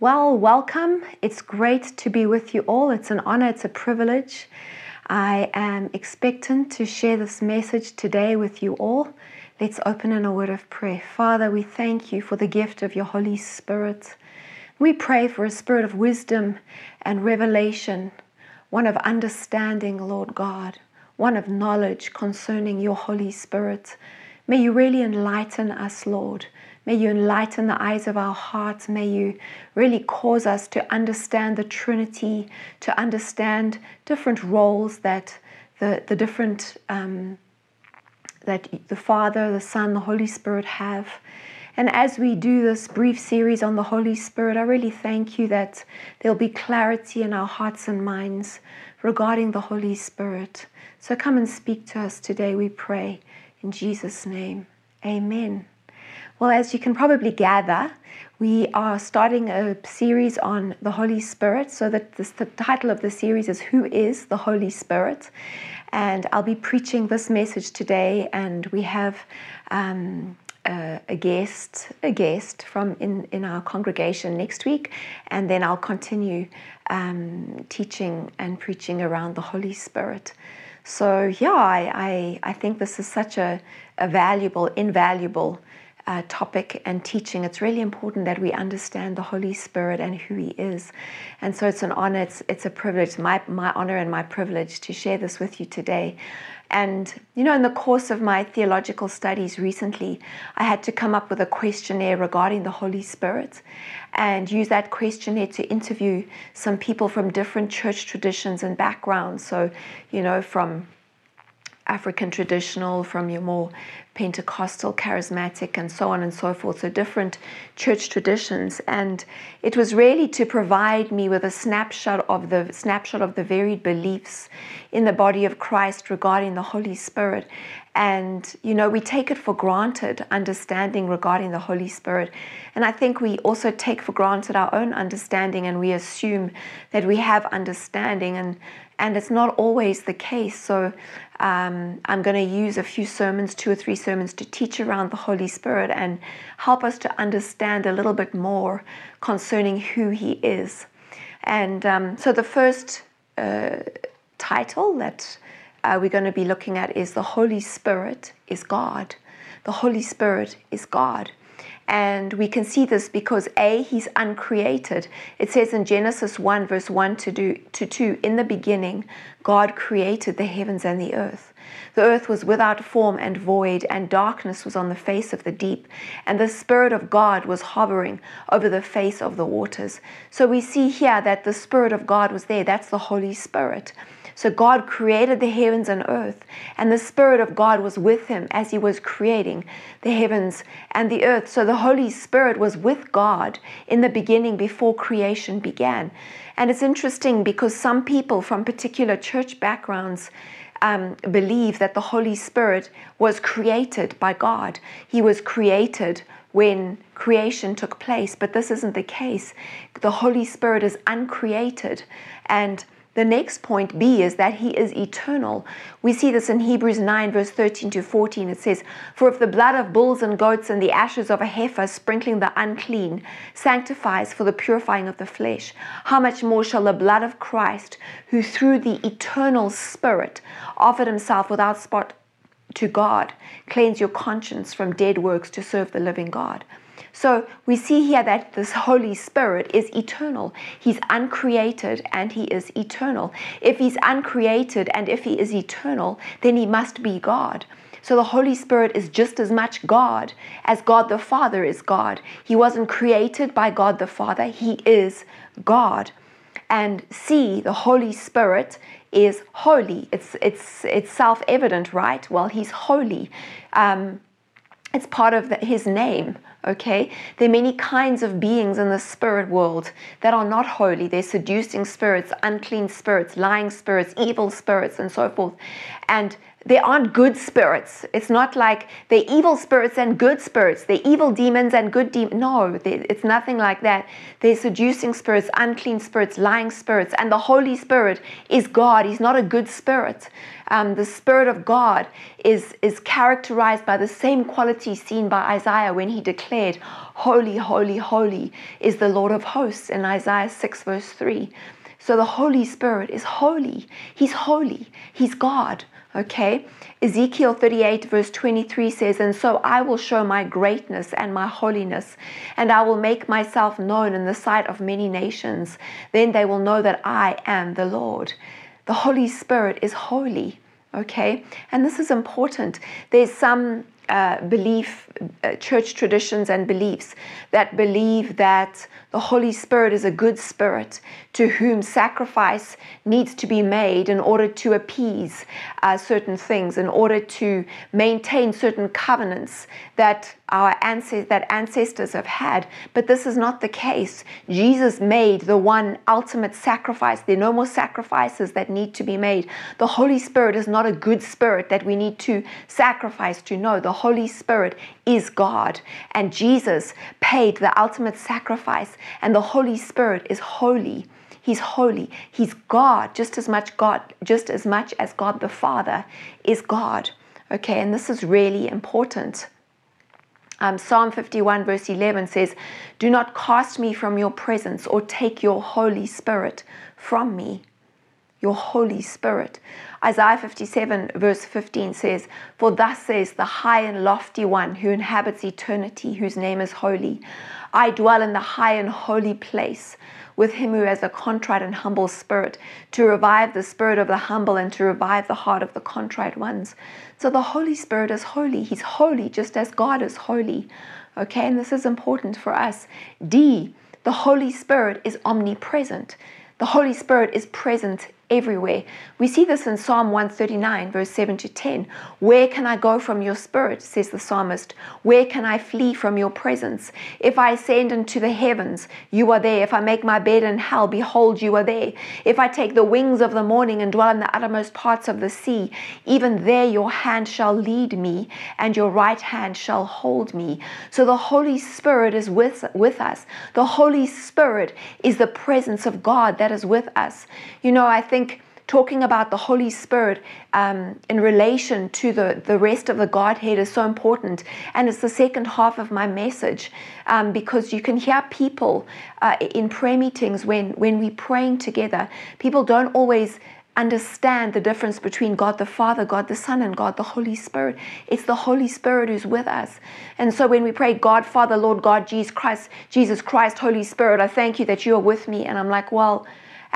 Well, welcome. It's great to be with you all. It's an honor, it's a privilege. I am expectant to share this message today with you all. Let's open in a word of prayer. Father, we thank you for the gift of your Holy Spirit. We pray for a spirit of wisdom and revelation, one of understanding, Lord God, one of knowledge concerning your Holy Spirit. May you really enlighten us, Lord. May you enlighten the eyes of our hearts. May you really cause us to understand the Trinity, to understand different roles that the, the different um, that the Father, the Son, the Holy Spirit have. And as we do this brief series on the Holy Spirit, I really thank you that there'll be clarity in our hearts and minds regarding the Holy Spirit. So come and speak to us today, we pray. In Jesus' name, amen. Well, as you can probably gather, we are starting a series on the Holy Spirit. So that this, the title of the series is Who is the Holy Spirit? And I'll be preaching this message today, and we have um, a, a, guest, a guest from in, in our congregation next week, and then I'll continue um, teaching and preaching around the Holy Spirit. So yeah, I, I, I think this is such a, a valuable, invaluable uh, topic and teaching, it's really important that we understand the Holy Spirit and who He is. And so it's an honor, it's, it's a privilege, my, my honor and my privilege to share this with you today. And, you know, in the course of my theological studies recently, I had to come up with a questionnaire regarding the Holy Spirit and use that questionnaire to interview some people from different church traditions and backgrounds. So, you know, from African traditional, from your more Pentecostal, charismatic, and so on and so forth. So different church traditions. And it was really to provide me with a snapshot of the snapshot of the varied beliefs in the body of Christ regarding the Holy Spirit. And, you know, we take it for granted understanding regarding the Holy Spirit. And I think we also take for granted our own understanding and we assume that we have understanding. And, and it's not always the case. So um, I'm going to use a few sermons, two or three sermons, to teach around the Holy Spirit and help us to understand a little bit more concerning who He is. And um, so the first uh, title that uh, we're going to be looking at is The Holy Spirit is God. The Holy Spirit is God. And we can see this because A, he's uncreated. It says in Genesis 1, verse 1 to, do, to 2, in the beginning, God created the heavens and the earth. The earth was without form and void, and darkness was on the face of the deep, and the Spirit of God was hovering over the face of the waters. So we see here that the Spirit of God was there. That's the Holy Spirit. So God created the heavens and earth, and the Spirit of God was with him as he was creating the heavens and the earth. So the Holy Spirit was with God in the beginning before creation began. And it's interesting because some people from particular church backgrounds um, believe that the Holy Spirit was created by God. He was created when creation took place, but this isn't the case. The Holy Spirit is uncreated and the next point, B, is that he is eternal. We see this in Hebrews 9, verse 13 to 14. It says, For if the blood of bulls and goats and the ashes of a heifer sprinkling the unclean sanctifies for the purifying of the flesh, how much more shall the blood of Christ, who through the eternal Spirit offered himself without spot to God, cleanse your conscience from dead works to serve the living God? So we see here that this Holy Spirit is eternal. He's uncreated and he is eternal. If he's uncreated and if he is eternal, then he must be God. So the Holy Spirit is just as much God as God the Father is God. He wasn't created by God the Father, he is God. And see, the Holy Spirit is holy. It's it's it's self-evident, right? Well, he's holy. Um, it's part of the, his name. Okay, there are many kinds of beings in the spirit world that are not holy. They're seducing spirits, unclean spirits, lying spirits, evil spirits, and so forth. And there aren't good spirits. It's not like they're evil spirits and good spirits. They're evil demons and good demons. No, it's nothing like that. They're seducing spirits, unclean spirits, lying spirits. And the Holy Spirit is God. He's not a good spirit. Um, the Spirit of God is, is characterized by the same quality seen by Isaiah when he declared, Holy, holy, holy is the Lord of hosts in Isaiah 6, verse 3. So the Holy Spirit is holy. He's holy. He's God. Okay? Ezekiel 38, verse 23 says, And so I will show my greatness and my holiness, and I will make myself known in the sight of many nations. Then they will know that I am the Lord. The Holy Spirit is holy. Okay? And this is important. There's some uh, belief, uh, church traditions and beliefs that believe that the Holy Spirit is a good spirit to whom sacrifice needs to be made in order to appease uh, certain things, in order to maintain certain covenants that our ancestors, that ancestors have had. But this is not the case. Jesus made the one ultimate sacrifice. There are no more sacrifices that need to be made. The Holy Spirit is not a good spirit that we need to sacrifice to. know. the Holy Spirit is God, and Jesus paid the ultimate sacrifice, and the Holy Spirit is holy. He's holy. He's God, just as much God, just as much as God the Father is God. Okay, and this is really important. Um, Psalm 51, verse 11 says, Do not cast me from your presence or take your Holy Spirit from me. Your Holy Spirit. Isaiah 57, verse 15 says, For thus says the high and lofty one who inhabits eternity, whose name is holy. I dwell in the high and holy place with him who has a contrite and humble spirit, to revive the spirit of the humble and to revive the heart of the contrite ones. So the Holy Spirit is holy. He's holy just as God is holy. Okay, and this is important for us. D, the Holy Spirit is omnipresent. The Holy Spirit is present everywhere. We see this in Psalm 139, verse 7 to 10. Where can I go from your spirit, says the psalmist? Where can I flee from your presence? If I ascend into the heavens, you are there. If I make my bed in hell, behold, you are there. If I take the wings of the morning and dwell in the uttermost parts of the sea, even there your hand shall lead me, and your right hand shall hold me. So the Holy Spirit is with, with us. The Holy Spirit is the presence of God that is with us. You know, I think talking about the Holy Spirit um, in relation to the, the rest of the Godhead is so important. And it's the second half of my message um, because you can hear people uh, in prayer meetings when, when we're praying together, people don't always understand the difference between God the Father, God the Son, and God the Holy Spirit. It's the Holy Spirit who's with us. And so when we pray, God, Father, Lord God, Jesus Christ, Jesus Christ, Holy Spirit, I thank you that you are with me. And I'm like, well,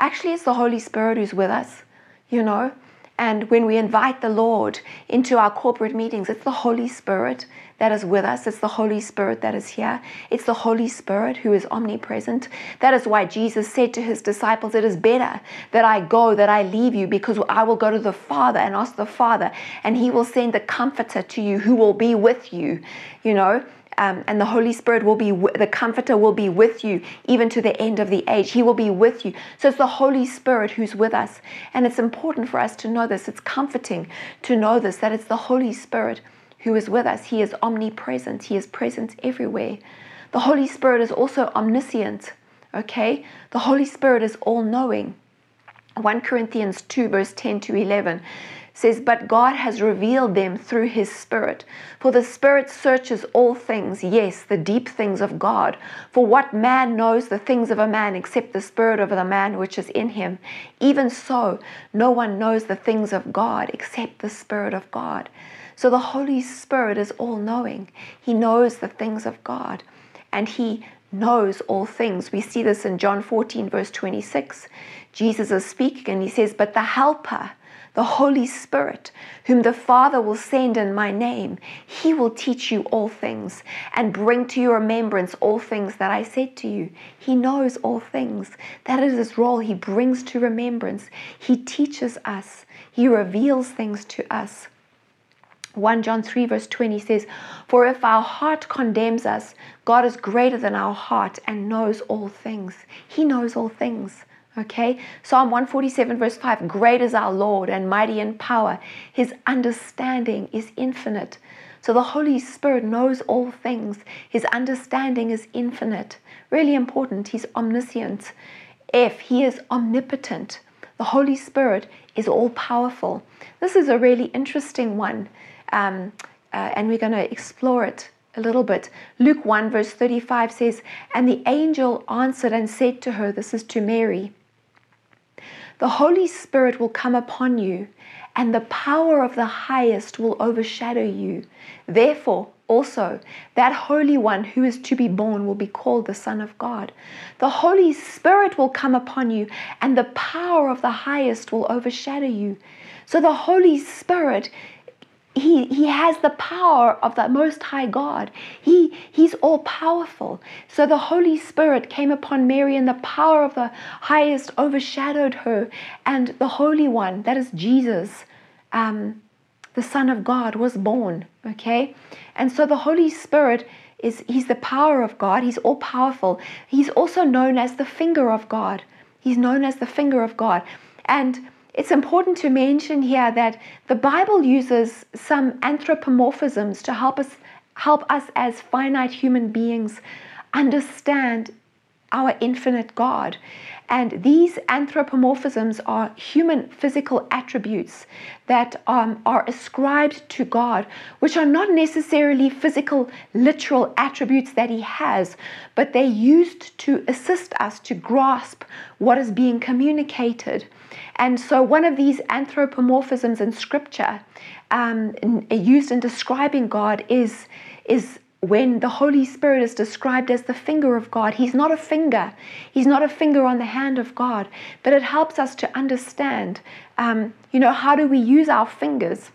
Actually, it's the Holy Spirit who's with us, you know. And when we invite the Lord into our corporate meetings, it's the Holy Spirit that is with us. It's the Holy Spirit that is here. It's the Holy Spirit who is omnipresent. That is why Jesus said to his disciples, It is better that I go, that I leave you, because I will go to the Father and ask the Father, and he will send the Comforter to you who will be with you, you know um, and the Holy Spirit will be, the Comforter will be with you even to the end of the age. He will be with you. So it's the Holy Spirit who's with us. And it's important for us to know this. It's comforting to know this, that it's the Holy Spirit who is with us. He is omnipresent, He is present everywhere. The Holy Spirit is also omniscient, okay? The Holy Spirit is all knowing. 1 Corinthians 2, verse 10 to 11 says, But God has revealed them through his Spirit. For the Spirit searches all things, yes, the deep things of God. For what man knows the things of a man except the Spirit of the man which is in him? Even so, no one knows the things of God except the Spirit of God. So the Holy Spirit is all knowing. He knows the things of God and he knows all things. We see this in John 14, verse 26. Jesus is speaking and he says, But the Helper, the Holy Spirit, whom the Father will send in my name, he will teach you all things and bring to your remembrance all things that I said to you. He knows all things. That is his role. He brings to remembrance, he teaches us, he reveals things to us. 1 John 3, verse 20 says, For if our heart condemns us, God is greater than our heart and knows all things. He knows all things. Okay, Psalm 147, verse 5 Great is our Lord and mighty in power. His understanding is infinite. So the Holy Spirit knows all things. His understanding is infinite. Really important. He's omniscient. F, he is omnipotent. The Holy Spirit is all powerful. This is a really interesting one, um, uh, and we're going to explore it a little bit. Luke 1, verse 35 says, And the angel answered and said to her, This is to Mary, the Holy Spirit will come upon you, and the power of the highest will overshadow you. Therefore, also, that Holy One who is to be born will be called the Son of God. The Holy Spirit will come upon you, and the power of the highest will overshadow you. So, the Holy Spirit he, he has the power of the Most High God. He, he's all powerful. So the Holy Spirit came upon Mary, and the power of the highest overshadowed her. And the Holy One, that is Jesus, um, the Son of God, was born. Okay? And so the Holy Spirit is he's the power of God, he's all powerful. He's also known as the finger of God. He's known as the finger of God. And it's important to mention here that the Bible uses some anthropomorphisms to help us help us as finite human beings understand our infinite God. And these anthropomorphisms are human physical attributes that um, are ascribed to God, which are not necessarily physical, literal attributes that He has, but they're used to assist us to grasp what is being communicated. And so, one of these anthropomorphisms in Scripture um, used in describing God is, is when the Holy Spirit is described as the finger of God. He's not a finger, He's not a finger on the hand of God, but it helps us to understand, um, you know, how do we use our fingers?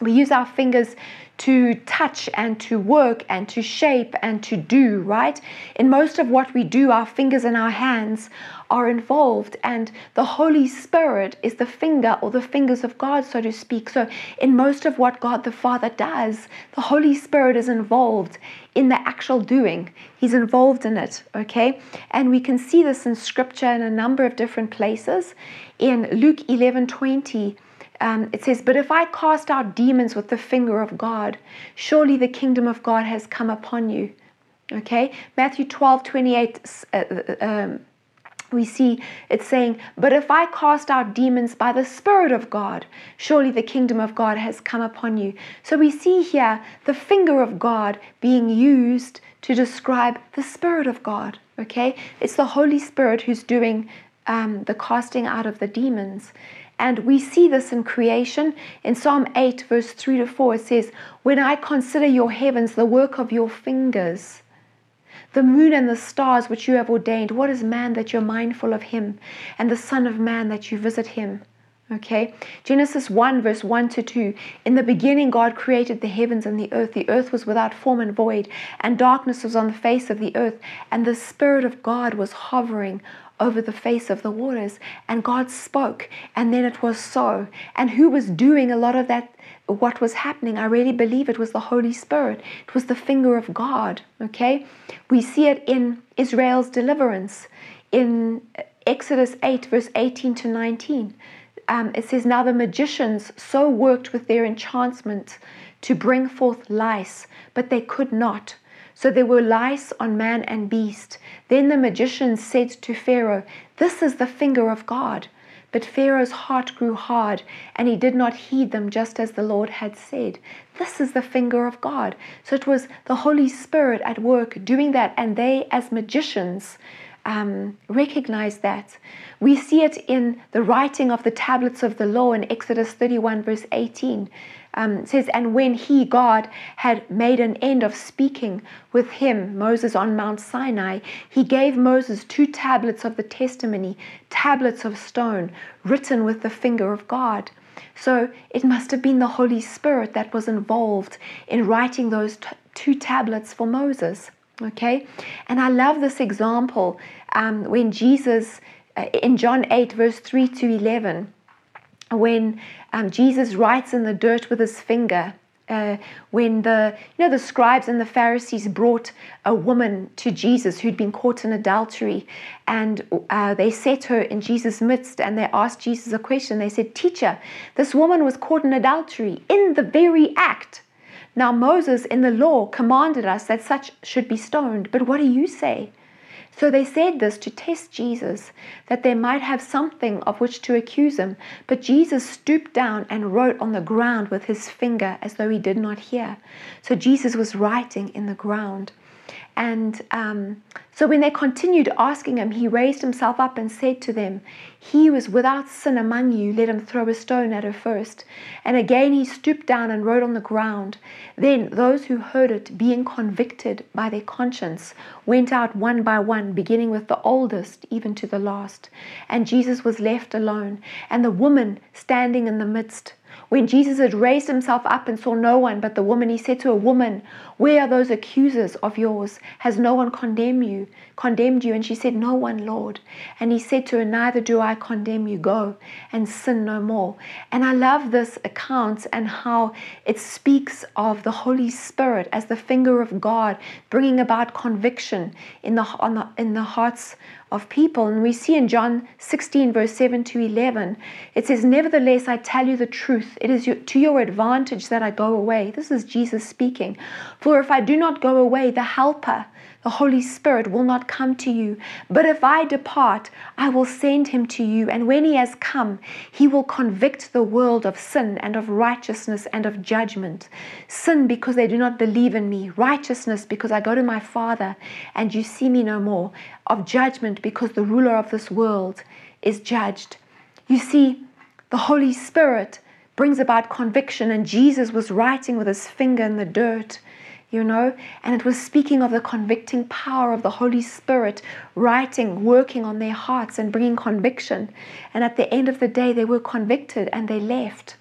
We use our fingers to touch and to work and to shape and to do, right? In most of what we do, our fingers and our hands are involved, and the Holy Spirit is the finger or the fingers of God, so to speak. So, in most of what God the Father does, the Holy Spirit is involved in the actual doing. He's involved in it, okay? And we can see this in scripture in a number of different places. In Luke 11 20, um, it says, But if I cast out demons with the finger of God, surely the kingdom of God has come upon you. Okay? Matthew 12, 28, uh, uh, um, we see it saying, But if I cast out demons by the Spirit of God, surely the kingdom of God has come upon you. So we see here the finger of God being used to describe the Spirit of God. Okay? It's the Holy Spirit who's doing um, the casting out of the demons. And we see this in creation. In Psalm 8, verse 3 to 4, it says, When I consider your heavens, the work of your fingers, the moon and the stars which you have ordained, what is man that you're mindful of him, and the Son of Man that you visit him? Okay, Genesis 1, verse 1 to 2. In the beginning, God created the heavens and the earth. The earth was without form and void, and darkness was on the face of the earth, and the Spirit of God was hovering over the face of the waters. And God spoke, and then it was so. And who was doing a lot of that? What was happening? I really believe it was the Holy Spirit. It was the finger of God. Okay? We see it in Israel's deliverance in Exodus 8, verse 18 to 19. Um, it says, Now the magicians so worked with their enchantment to bring forth lice, but they could not so there were lice on man and beast. Then the magicians said to Pharaoh, This is the finger of God. But Pharaoh's heart grew hard, and he did not heed them just as the Lord had said. This is the finger of God. So it was the Holy Spirit at work doing that, and they, as magicians, um, recognize that. We see it in the writing of the tablets of the law in Exodus 31, verse 18 um, says, And when he, God, had made an end of speaking with him, Moses, on Mount Sinai, he gave Moses two tablets of the testimony, tablets of stone, written with the finger of God. So it must have been the Holy Spirit that was involved in writing those t- two tablets for Moses. Okay? And I love this example um, when Jesus, uh, in John 8, verse 3 to 11, when um, Jesus writes in the dirt with his finger, uh, when the you know the scribes and the Pharisees brought a woman to Jesus who'd been caught in adultery, and uh, they set her in Jesus' midst, and they asked Jesus a question. They said, "Teacher, this woman was caught in adultery in the very act." Now Moses in the law commanded us that such should be stoned, but what do you say? So they said this to test Jesus, that they might have something of which to accuse him. But Jesus stooped down and wrote on the ground with his finger as though he did not hear. So Jesus was writing in the ground. And um, so when they continued asking him, he raised himself up and said to them, He was without sin among you, let him throw a stone at her first. And again he stooped down and wrote on the ground. Then those who heard it, being convicted by their conscience, went out one by one, beginning with the oldest, even to the last. And Jesus was left alone, and the woman standing in the midst. When Jesus had raised himself up and saw no one but the woman, he said to a woman, Where are those accusers of yours? Has no one condemned you? Condemned you? And she said, No one, Lord. And he said to her, Neither do I condemn you. Go and sin no more. And I love this account and how it speaks of the Holy Spirit as the finger of God, bringing about conviction in the, the in the hearts of people. And we see in John 16, verse 7 to 11, it says, Nevertheless, I tell you the truth. It is to your advantage that I go away. This is Jesus speaking. For if I do not go away, the Helper, the Holy Spirit will not come to you. But if I depart, I will send him to you. And when he has come, he will convict the world of sin and of righteousness and of judgment. Sin because they do not believe in me, righteousness because I go to my Father and you see me no more, of judgment because the ruler of this world is judged. You see, the Holy Spirit brings about conviction, and Jesus was writing with his finger in the dirt you know, and it was speaking of the convicting power of the Holy Spirit writing, working on their hearts and bringing conviction. And at the end of the day, they were convicted and they left.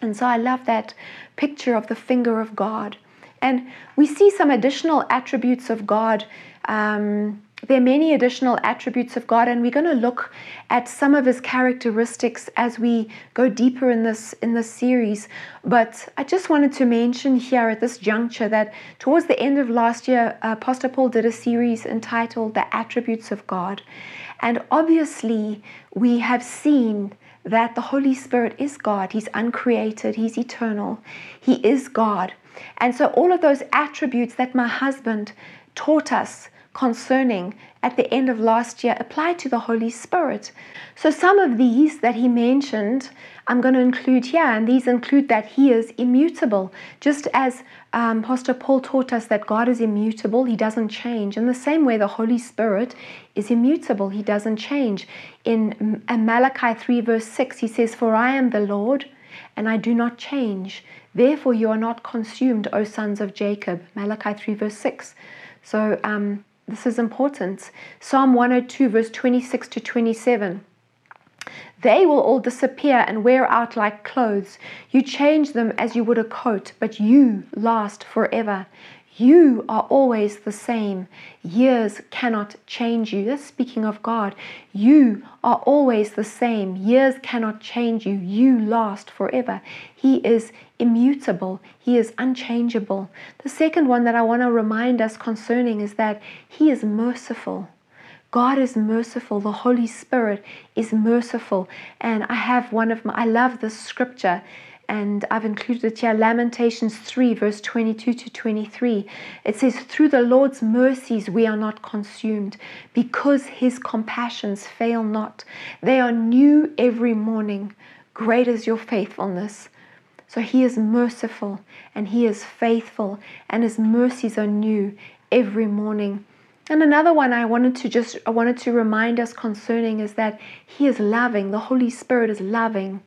And so I love that picture of the finger of God. And we see some additional attributes of God. Um, there are many additional attributes of God, and we're going to look at some of his characteristics as we go deeper in this in this series. But I just wanted to mention here at this juncture that towards the end of last year, Pastor Paul did a series entitled "The Attributes of God," and obviously we have seen that the Holy Spirit is God. He's uncreated. He's eternal. He is God, and so all of those attributes that my husband taught us concerning at the end of last year apply to the Holy Spirit. So, some of these that he mentioned, I'm going to include here, and these include that he is immutable. Just as um, Pastor Paul taught us that God is immutable, he doesn't change. In the same way, the Holy Spirit is immutable, he doesn't change. In Malachi 3, verse 6, he says, For I am the Lord, and I do not change. Therefore, you are not consumed, O sons of Jacob. Malachi 3, verse 6. So, um, this is important. Psalm 102, verse 26 to 27. They will all disappear and wear out like clothes. You change them as you would a coat, but you last forever. You are always the same. Years cannot change you. That's speaking of God. You are always the same. Years cannot change you. You last forever. He is immutable. He is unchangeable. The second one that I want to remind us concerning is that He is merciful. God is merciful. The Holy Spirit is merciful. And I have one of my, I love this scripture and I've included it here Lamentations 3, verse 22 to 23. It says, Through the Lord's mercies we are not consumed, because his compassions fail not. They are new every morning. Great is your faithfulness. So he is merciful and he is faithful, and his mercies are new every morning. And another one I wanted to just I wanted to remind us concerning is that he is loving. The Holy Spirit is loving.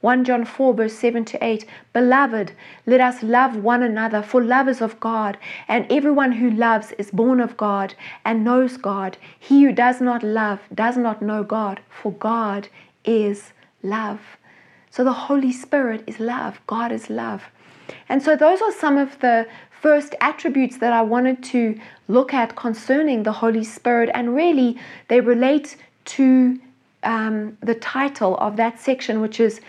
1 John 4, verse 7 to 8 Beloved, let us love one another, for love is of God, and everyone who loves is born of God and knows God. He who does not love does not know God, for God is love. So the Holy Spirit is love, God is love. And so those are some of the first attributes that I wanted to look at concerning the Holy Spirit, and really they relate to um, the title of that section, which is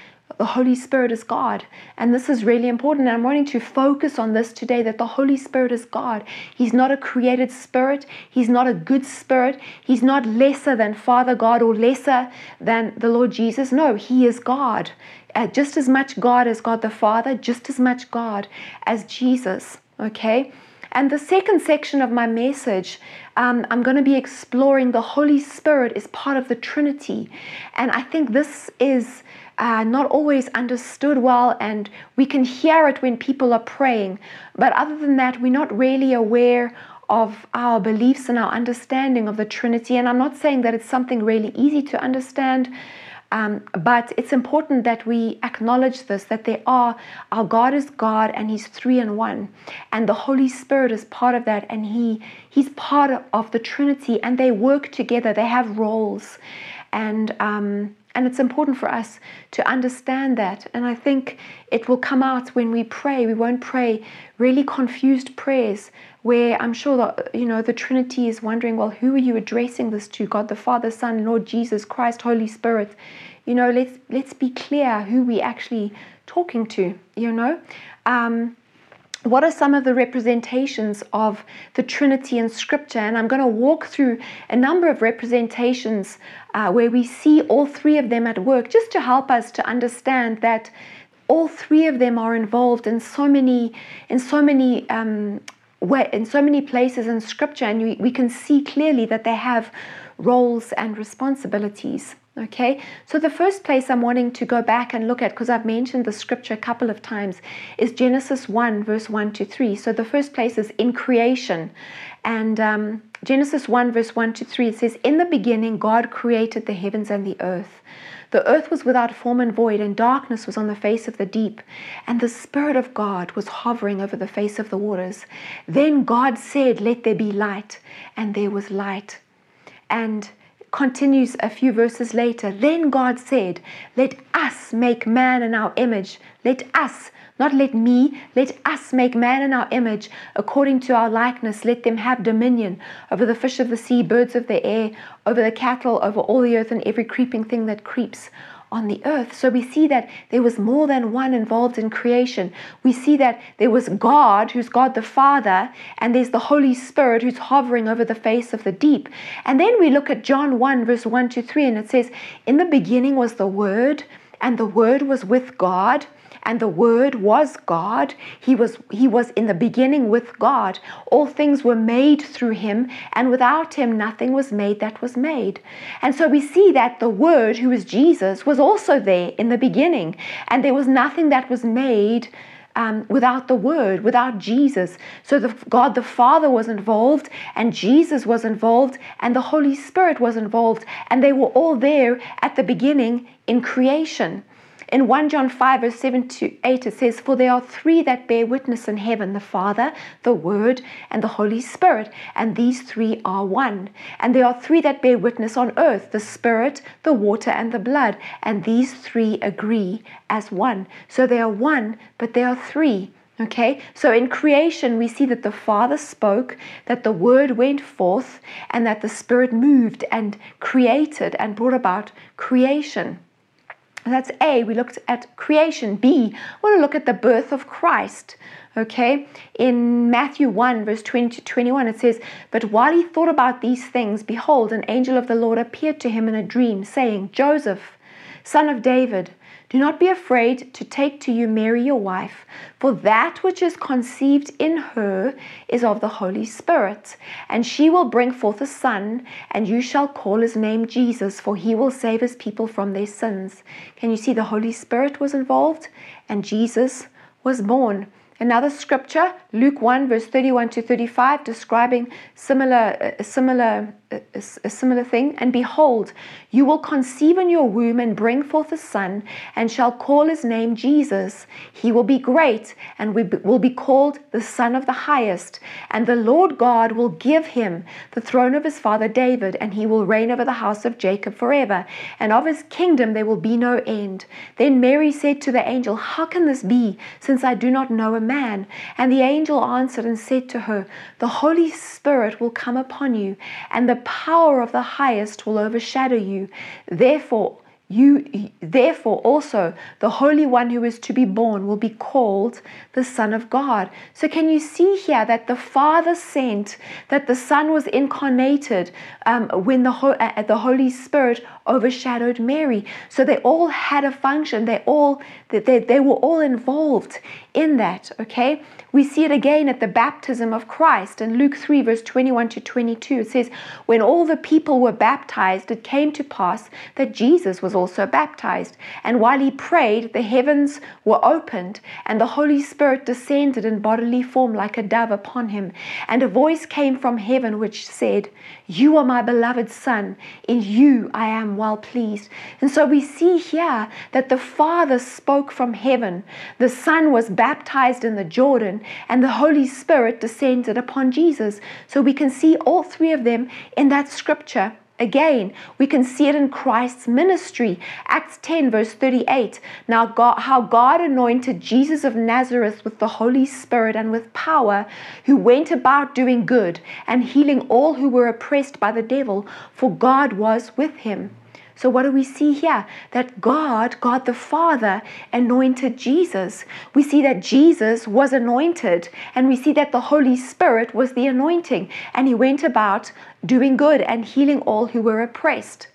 the Holy Spirit is God. And this is really important. And I'm wanting to focus on this today that the Holy Spirit is God. He's not a created spirit, He's not a good spirit, He's not lesser than Father God or lesser than the Lord Jesus. No, He is God. Uh, just as much God as God the Father, just as much God as Jesus. Okay? And the second section of my message, um, I'm going to be exploring the Holy Spirit is part of the Trinity. And I think this is uh, not always understood well, and we can hear it when people are praying. But other than that, we're not really aware of our beliefs and our understanding of the Trinity. And I'm not saying that it's something really easy to understand. Um, but it's important that we acknowledge this that there are, our God is God and He's three in one. And the Holy Spirit is part of that and he, He's part of the Trinity and they work together, they have roles. And, um, and it's important for us to understand that. And I think it will come out when we pray. We won't pray really confused prayers where I'm sure that you know the Trinity is wondering, well, who are you addressing this to? God the Father, Son, Lord Jesus Christ, Holy Spirit. You know, let's let's be clear who we're actually talking to. You know. Um, what are some of the representations of the Trinity in Scripture? And I'm going to walk through a number of representations uh, where we see all three of them at work, just to help us to understand that all three of them are involved in so many in so many um, in so many places in scripture and we, we can see clearly that they have roles and responsibilities okay? So the first place i'm wanting to go back and look at because i've mentioned the scripture a couple of times is genesis 1 verse 1 to 3 so the first place is in creation and um, genesis 1 verse 1 to 3 it says in the beginning god created the heavens and the earth the earth was without form and void, and darkness was on the face of the deep, and the Spirit of God was hovering over the face of the waters. Then God said, Let there be light, and there was light. And continues a few verses later. Then God said, Let us make man in our image. Let us not let me, let us make man in our image, according to our likeness. Let them have dominion over the fish of the sea, birds of the air, over the cattle, over all the earth, and every creeping thing that creeps on the earth. So we see that there was more than one involved in creation. We see that there was God, who's God the Father, and there's the Holy Spirit who's hovering over the face of the deep. And then we look at John 1, verse 1 to 3, and it says, In the beginning was the Word, and the Word was with God and the word was God. He was he was in the beginning with God. All things were made through him, and without him nothing was made that was made. And so we see that the word who is Jesus was also there in the beginning, and there was nothing that was made um, without the Word, without Jesus. So the, God the Father was involved, and Jesus was involved, and the Holy Spirit was involved, and they were all there at the beginning in creation. In 1 John 5, verse 7 to 8, it says, For there are three that bear witness in heaven the Father, the Word, and the Holy Spirit, and these three are one. And there are three that bear witness on earth the Spirit, the water, and the blood, and these three agree as one. So they are one, but they are three. Okay, so in creation, we see that the Father spoke, that the Word went forth, and that the Spirit moved and created and brought about creation. That's A, we looked at creation. B, I want to look at the birth of Christ. Okay, in Matthew 1, verse 20 to 21, it says, But while he thought about these things, behold, an angel of the Lord appeared to him in a dream, saying, Joseph, son of David, do not be afraid to take to you Mary your wife, for that which is conceived in her is of the Holy Spirit. And she will bring forth a son, and you shall call his name Jesus, for he will save his people from their sins. Can you see the Holy Spirit was involved? And Jesus was born. Another scripture, Luke 1, verse 31 to 35, describing similar, a similar, a, a similar thing. And behold, you will conceive in your womb and bring forth a son, and shall call his name Jesus. He will be great, and will be called the Son of the Highest. And the Lord God will give him the throne of his father David, and he will reign over the house of Jacob forever. And of his kingdom there will be no end. Then Mary said to the angel, How can this be, since I do not know a man? And the angel answered and said to her, The Holy Spirit will come upon you, and the power of the highest will overshadow you. Therefore, you therefore also the holy one who is to be born will be called the son of god. So can you see here that the father sent that the son was incarnated um, when the, uh, the holy spirit overshadowed mary? So they all had a function. They all that they, they were all involved in that okay we see it again at the baptism of Christ in Luke 3, verse 21 to 22. It says, When all the people were baptized, it came to pass that Jesus was also baptized. And while he prayed, the heavens were opened, and the Holy Spirit descended in bodily form like a dove upon him. And a voice came from heaven which said, You are my beloved Son, in you I am well pleased. And so we see here that the Father spoke from heaven, the Son was baptized in the Jordan and the Holy Spirit descended upon Jesus. So we can see all three of them in that scripture. Again, we can see it in Christ's ministry. Acts 10, verse 38. Now, God, how God anointed Jesus of Nazareth with the Holy Spirit and with power, who went about doing good and healing all who were oppressed by the devil, for God was with him. So, what do we see here? That God, God the Father, anointed Jesus. We see that Jesus was anointed, and we see that the Holy Spirit was the anointing, and he went about doing good and healing all who were oppressed.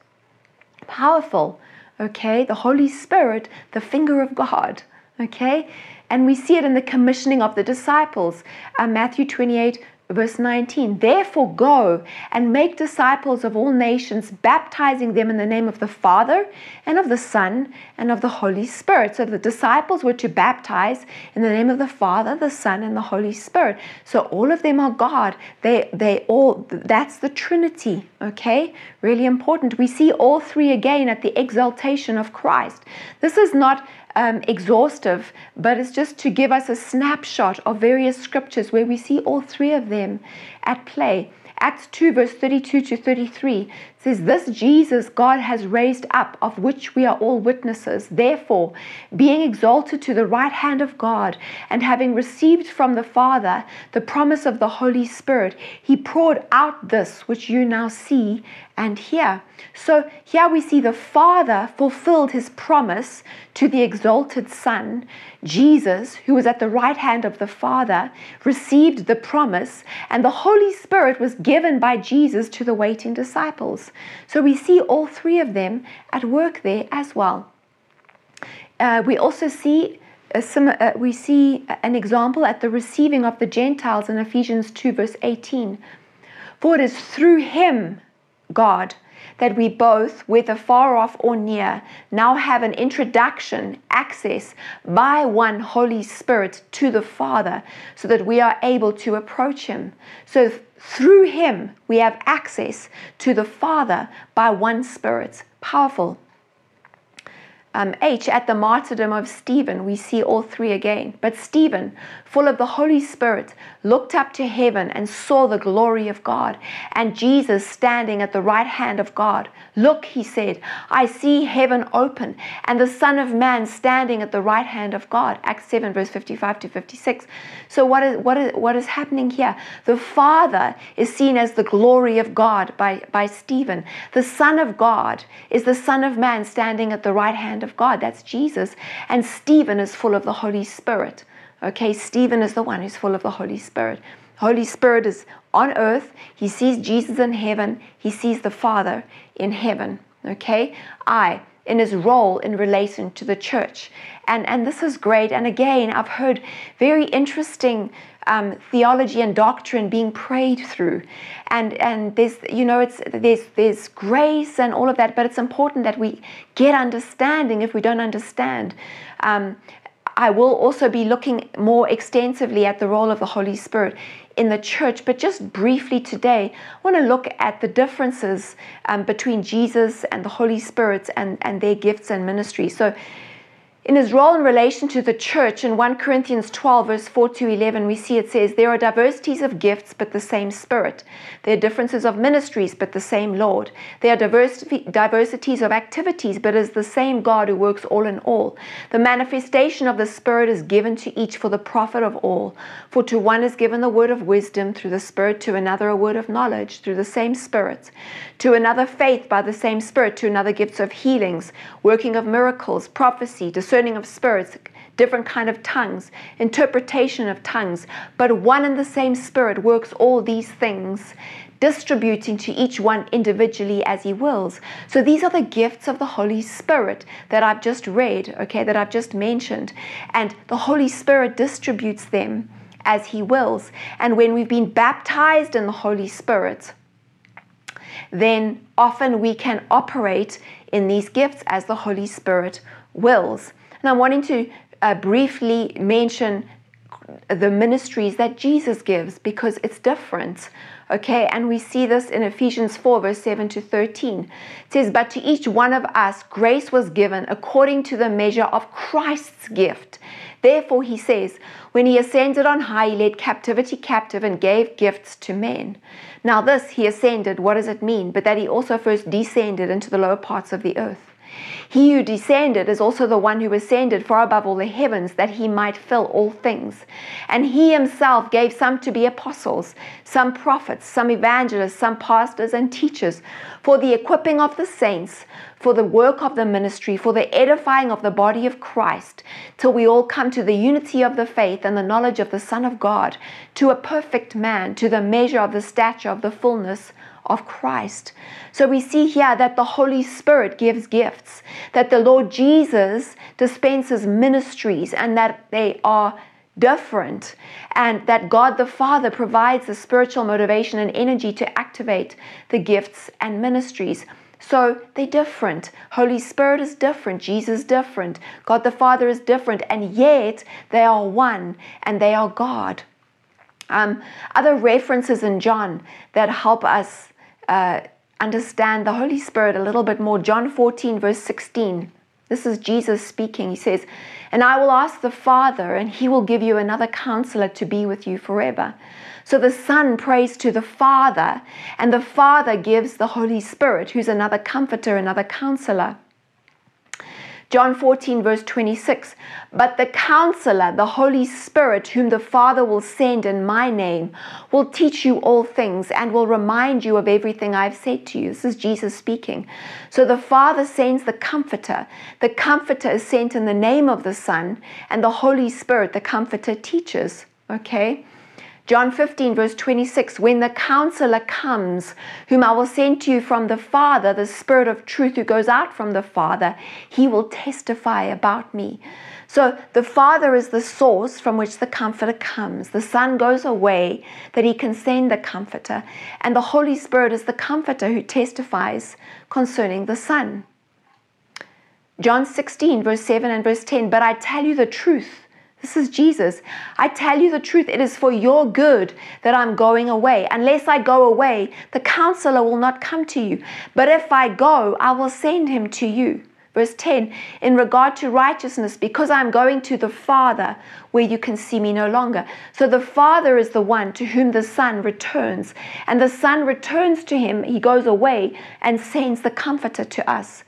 Powerful, okay? The Holy Spirit, the finger of God, okay? And we see it in the commissioning of the disciples. Uh, Matthew 28 Verse 19, therefore go and make disciples of all nations, baptizing them in the name of the Father and of the Son and of the Holy Spirit. So the disciples were to baptize in the name of the Father, the Son, and the Holy Spirit. So all of them are God. They they all that's the Trinity. Okay? Really important. We see all three again at the exaltation of Christ. This is not um, exhaustive, but it's just to give us a snapshot of various scriptures where we see all three of them at play. Acts 2, verse 32 to 33 says, This Jesus God has raised up, of which we are all witnesses. Therefore, being exalted to the right hand of God, and having received from the Father the promise of the Holy Spirit, he poured out this which you now see and hear. So here we see the Father fulfilled his promise to the exalted Son. Jesus, who was at the right hand of the Father, received the promise, and the Holy Spirit was given by Jesus to the waiting disciples. So we see all three of them at work there as well. Uh, we also see sim- uh, we see an example at the receiving of the Gentiles in Ephesians 2, verse 18. For it is through him, God, that we both, whether far off or near, now have an introduction, access by one Holy Spirit to the Father, so that we are able to approach Him. So through Him, we have access to the Father by one Spirit. Powerful um, H, at the martyrdom of Stephen, we see all three again. But Stephen, full of the Holy Spirit, looked up to heaven and saw the glory of God and Jesus standing at the right hand of God. Look, he said, I see heaven open and the Son of Man standing at the right hand of God. Acts 7, verse 55 to 56. So, what is, what is, what is happening here? The Father is seen as the glory of God by, by Stephen. The Son of God is the Son of Man standing at the right hand of God. That's Jesus. And Stephen is full of the Holy Spirit. Okay, Stephen is the one who's full of the Holy Spirit. Holy Spirit is on earth. He sees Jesus in heaven. He sees the Father in heaven. Okay, I in his role in relation to the church. And, and this is great. And again, I've heard very interesting um, theology and doctrine being prayed through. And, and there's, you know, it's, there's, there's grace and all of that, but it's important that we get understanding if we don't understand. Um, I will also be looking more extensively at the role of the Holy Spirit in the church, but just briefly today, I want to look at the differences um, between Jesus and the Holy Spirit and, and their gifts and ministry. So, in his role in relation to the church in 1 Corinthians 12, verse 4 to 11, we see it says, There are diversities of gifts, but the same Spirit. There are differences of ministries, but the same Lord. There are diversities of activities, but it is the same God who works all in all. The manifestation of the Spirit is given to each for the profit of all. For to one is given the word of wisdom through the Spirit, to another a word of knowledge through the same Spirit, to another faith by the same Spirit, to another gifts of healings, working of miracles, prophecy, discernment discerning of spirits, different kind of tongues, interpretation of tongues, but one and the same Spirit works all these things, distributing to each one individually as He wills. So these are the gifts of the Holy Spirit that I've just read, okay, that I've just mentioned. And the Holy Spirit distributes them as He wills. And when we've been baptized in the Holy Spirit, then often we can operate in these gifts as the Holy Spirit wills. And I'm wanting to uh, briefly mention the ministries that Jesus gives because it's different. Okay, and we see this in Ephesians 4, verse 7 to 13. It says, But to each one of us grace was given according to the measure of Christ's gift. Therefore, he says, When he ascended on high, he led captivity captive and gave gifts to men. Now, this he ascended, what does it mean? But that he also first descended into the lower parts of the earth. He who descended is also the one who ascended far above all the heavens, that he might fill all things. And he himself gave some to be apostles, some prophets, some evangelists, some pastors and teachers, for the equipping of the saints, for the work of the ministry, for the edifying of the body of Christ, till we all come to the unity of the faith and the knowledge of the Son of God, to a perfect man, to the measure of the stature of the fullness of Christ. So we see here that the Holy Spirit gives gifts, that the Lord Jesus dispenses ministries, and that they are different, and that God the Father provides the spiritual motivation and energy to activate the gifts and ministries. So they're different. Holy Spirit is different. Jesus is different. God the Father is different. And yet they are one and they are God. Um, other references in John that help us uh, understand the Holy Spirit a little bit more. John 14, verse 16. This is Jesus speaking. He says, And I will ask the Father, and he will give you another counselor to be with you forever. So the Son prays to the Father, and the Father gives the Holy Spirit, who's another comforter, another counselor. John 14, verse 26. But the counselor, the Holy Spirit, whom the Father will send in my name, will teach you all things and will remind you of everything I've said to you. This is Jesus speaking. So the Father sends the comforter. The comforter is sent in the name of the Son, and the Holy Spirit, the comforter, teaches. Okay? John 15, verse 26 When the counselor comes, whom I will send to you from the Father, the Spirit of truth who goes out from the Father, he will testify about me. So the Father is the source from which the Comforter comes. The Son goes away that he can send the Comforter, and the Holy Spirit is the Comforter who testifies concerning the Son. John 16, verse 7 and verse 10 But I tell you the truth. This is Jesus. I tell you the truth, it is for your good that I'm going away. Unless I go away, the counselor will not come to you. But if I go, I will send him to you. Verse 10 In regard to righteousness, because I'm going to the Father where you can see me no longer. So the Father is the one to whom the Son returns. And the Son returns to him, he goes away and sends the Comforter to us.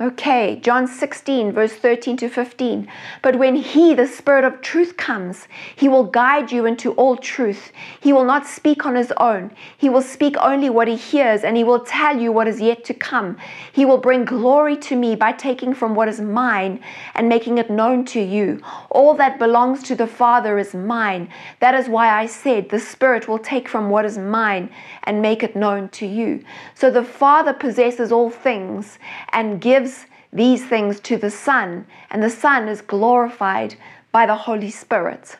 Okay, John 16, verse 13 to 15. But when He, the Spirit of truth, comes, He will guide you into all truth. He will not speak on His own. He will speak only what He hears, and He will tell you what is yet to come. He will bring glory to me by taking from what is mine and making it known to you. All that belongs to the Father is mine. That is why I said, The Spirit will take from what is mine and make it known to you. So the Father possesses all things and gives these things to the Son, and the Son is glorified by the Holy Spirit.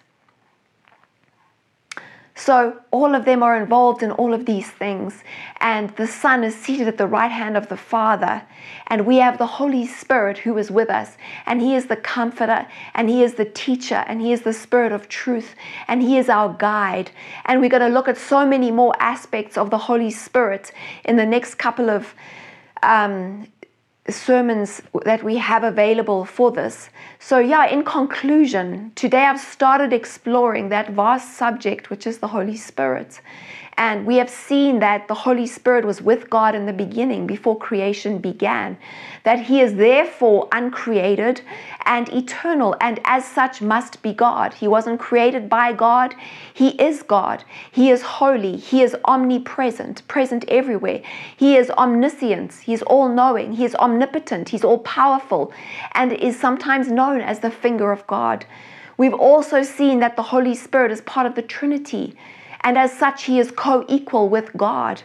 So, all of them are involved in all of these things, and the Son is seated at the right hand of the Father, and we have the Holy Spirit who is with us, and He is the comforter, and He is the teacher, and He is the Spirit of truth, and He is our guide. And we're going to look at so many more aspects of the Holy Spirit in the next couple of um, sermons that we have available for this. So, yeah, in conclusion, today I've started exploring that vast subject, which is the Holy Spirit. And we have seen that the Holy Spirit was with God in the beginning before creation began, that He is therefore uncreated and eternal, and as such must be God. He wasn't created by God, He is God. He is holy, He is omnipresent, present everywhere. He is omniscient, He is all knowing, He is omnipotent, He's all powerful, and is sometimes known as the finger of God. We've also seen that the Holy Spirit is part of the Trinity and as such, he is co equal with God.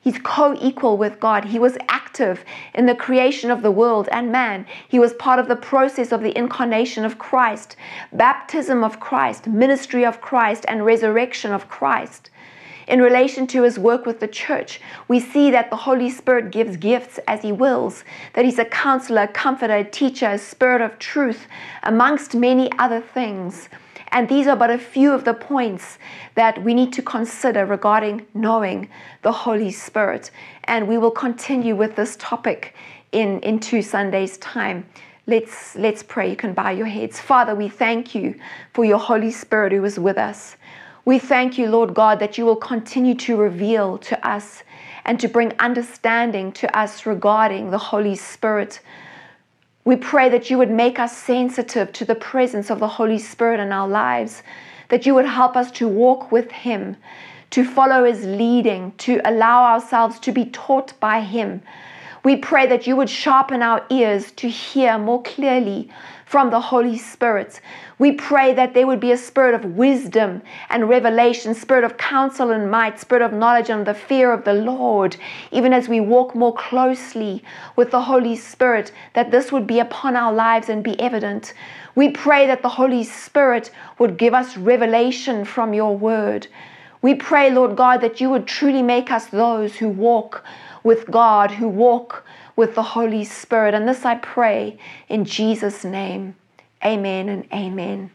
He's co equal with God. He was active in the creation of the world and man. He was part of the process of the incarnation of Christ, baptism of Christ, ministry of Christ, and resurrection of Christ. In relation to his work with the church, we see that the Holy Spirit gives gifts as he wills, that he's a counselor, comforter, teacher, a spirit of truth, amongst many other things. And these are but a few of the points that we need to consider regarding knowing the Holy Spirit. And we will continue with this topic in, in two Sundays' time. Let's, let's pray. You can bow your heads. Father, we thank you for your Holy Spirit who is with us. We thank you, Lord God, that you will continue to reveal to us and to bring understanding to us regarding the Holy Spirit. We pray that you would make us sensitive to the presence of the Holy Spirit in our lives, that you would help us to walk with Him, to follow His leading, to allow ourselves to be taught by Him. We pray that you would sharpen our ears to hear more clearly from the Holy Spirit. We pray that there would be a spirit of wisdom and revelation, spirit of counsel and might, spirit of knowledge and the fear of the Lord, even as we walk more closely with the Holy Spirit, that this would be upon our lives and be evident. We pray that the Holy Spirit would give us revelation from your word. We pray, Lord God, that you would truly make us those who walk with God, who walk with the Holy Spirit. And this I pray in Jesus' name. Amen and amen.